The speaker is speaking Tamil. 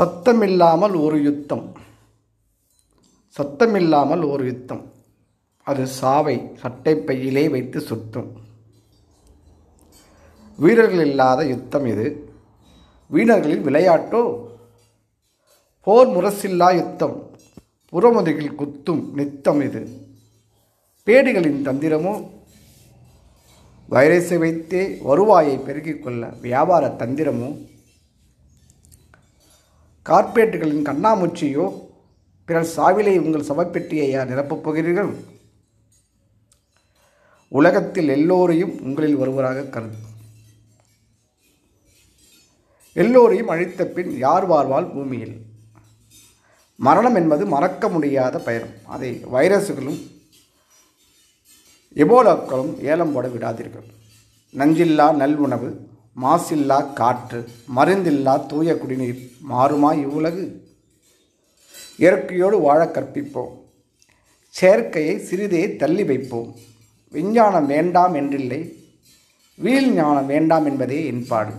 சத்தமில்லாமல் ஒரு யுத்தம். சத்தமில்லாமல் ஒரு யுத்தம். அது சாவை சட்டைப்பையிலே வைத்து சுட்டும். வீரர்கள் இல்லாத யுத்தம் இது. வீணர்களின் விளையாட்டோ? போர் முரசில்லா யுத்தம். புறமுதுகில் குத்தும் நித்தம் இது. பேடிகளின் தந்திரமோ? வைரஸை வைத்தே வருவாயை பெருக்கிக் கொள்ள வியாபார தந்திரமோ? கார்ப்பரேட்டுகளின் கண்ணாமூச்சியோ பிறர் சாவிலை உங்கள் சவப்பெட்டியையா நிரப்பப் போகிறீர்கள்? உலகத்தில் எல்லோரையும் உங்களில் ஒருவராக கருது எல்லோரையும் அழித்த பின் யார் வாழ்வாள் பூமியில்? மரணம் என்பது மறக்க முடியாத பயணம் அதை வைரஸுகளும் எபோலாக்களும் ஏலம் போட விடாதீர்கள். நஞ்சில்லா நல்உணவு மாசில்லா காற்று மருந்தில்லா தூய குடிநீர் மாறுமா இவ்வுலகு? இயற்கையோடு வாழ கற்பிப்போம். செயற்கையை சிறிதே தள்ளி வைப்போம். விஞ்ஞானம் வேண்டாம் என்றில்லை வீழ் ஞானம் வேண்டாம் என்பதே என்பாடு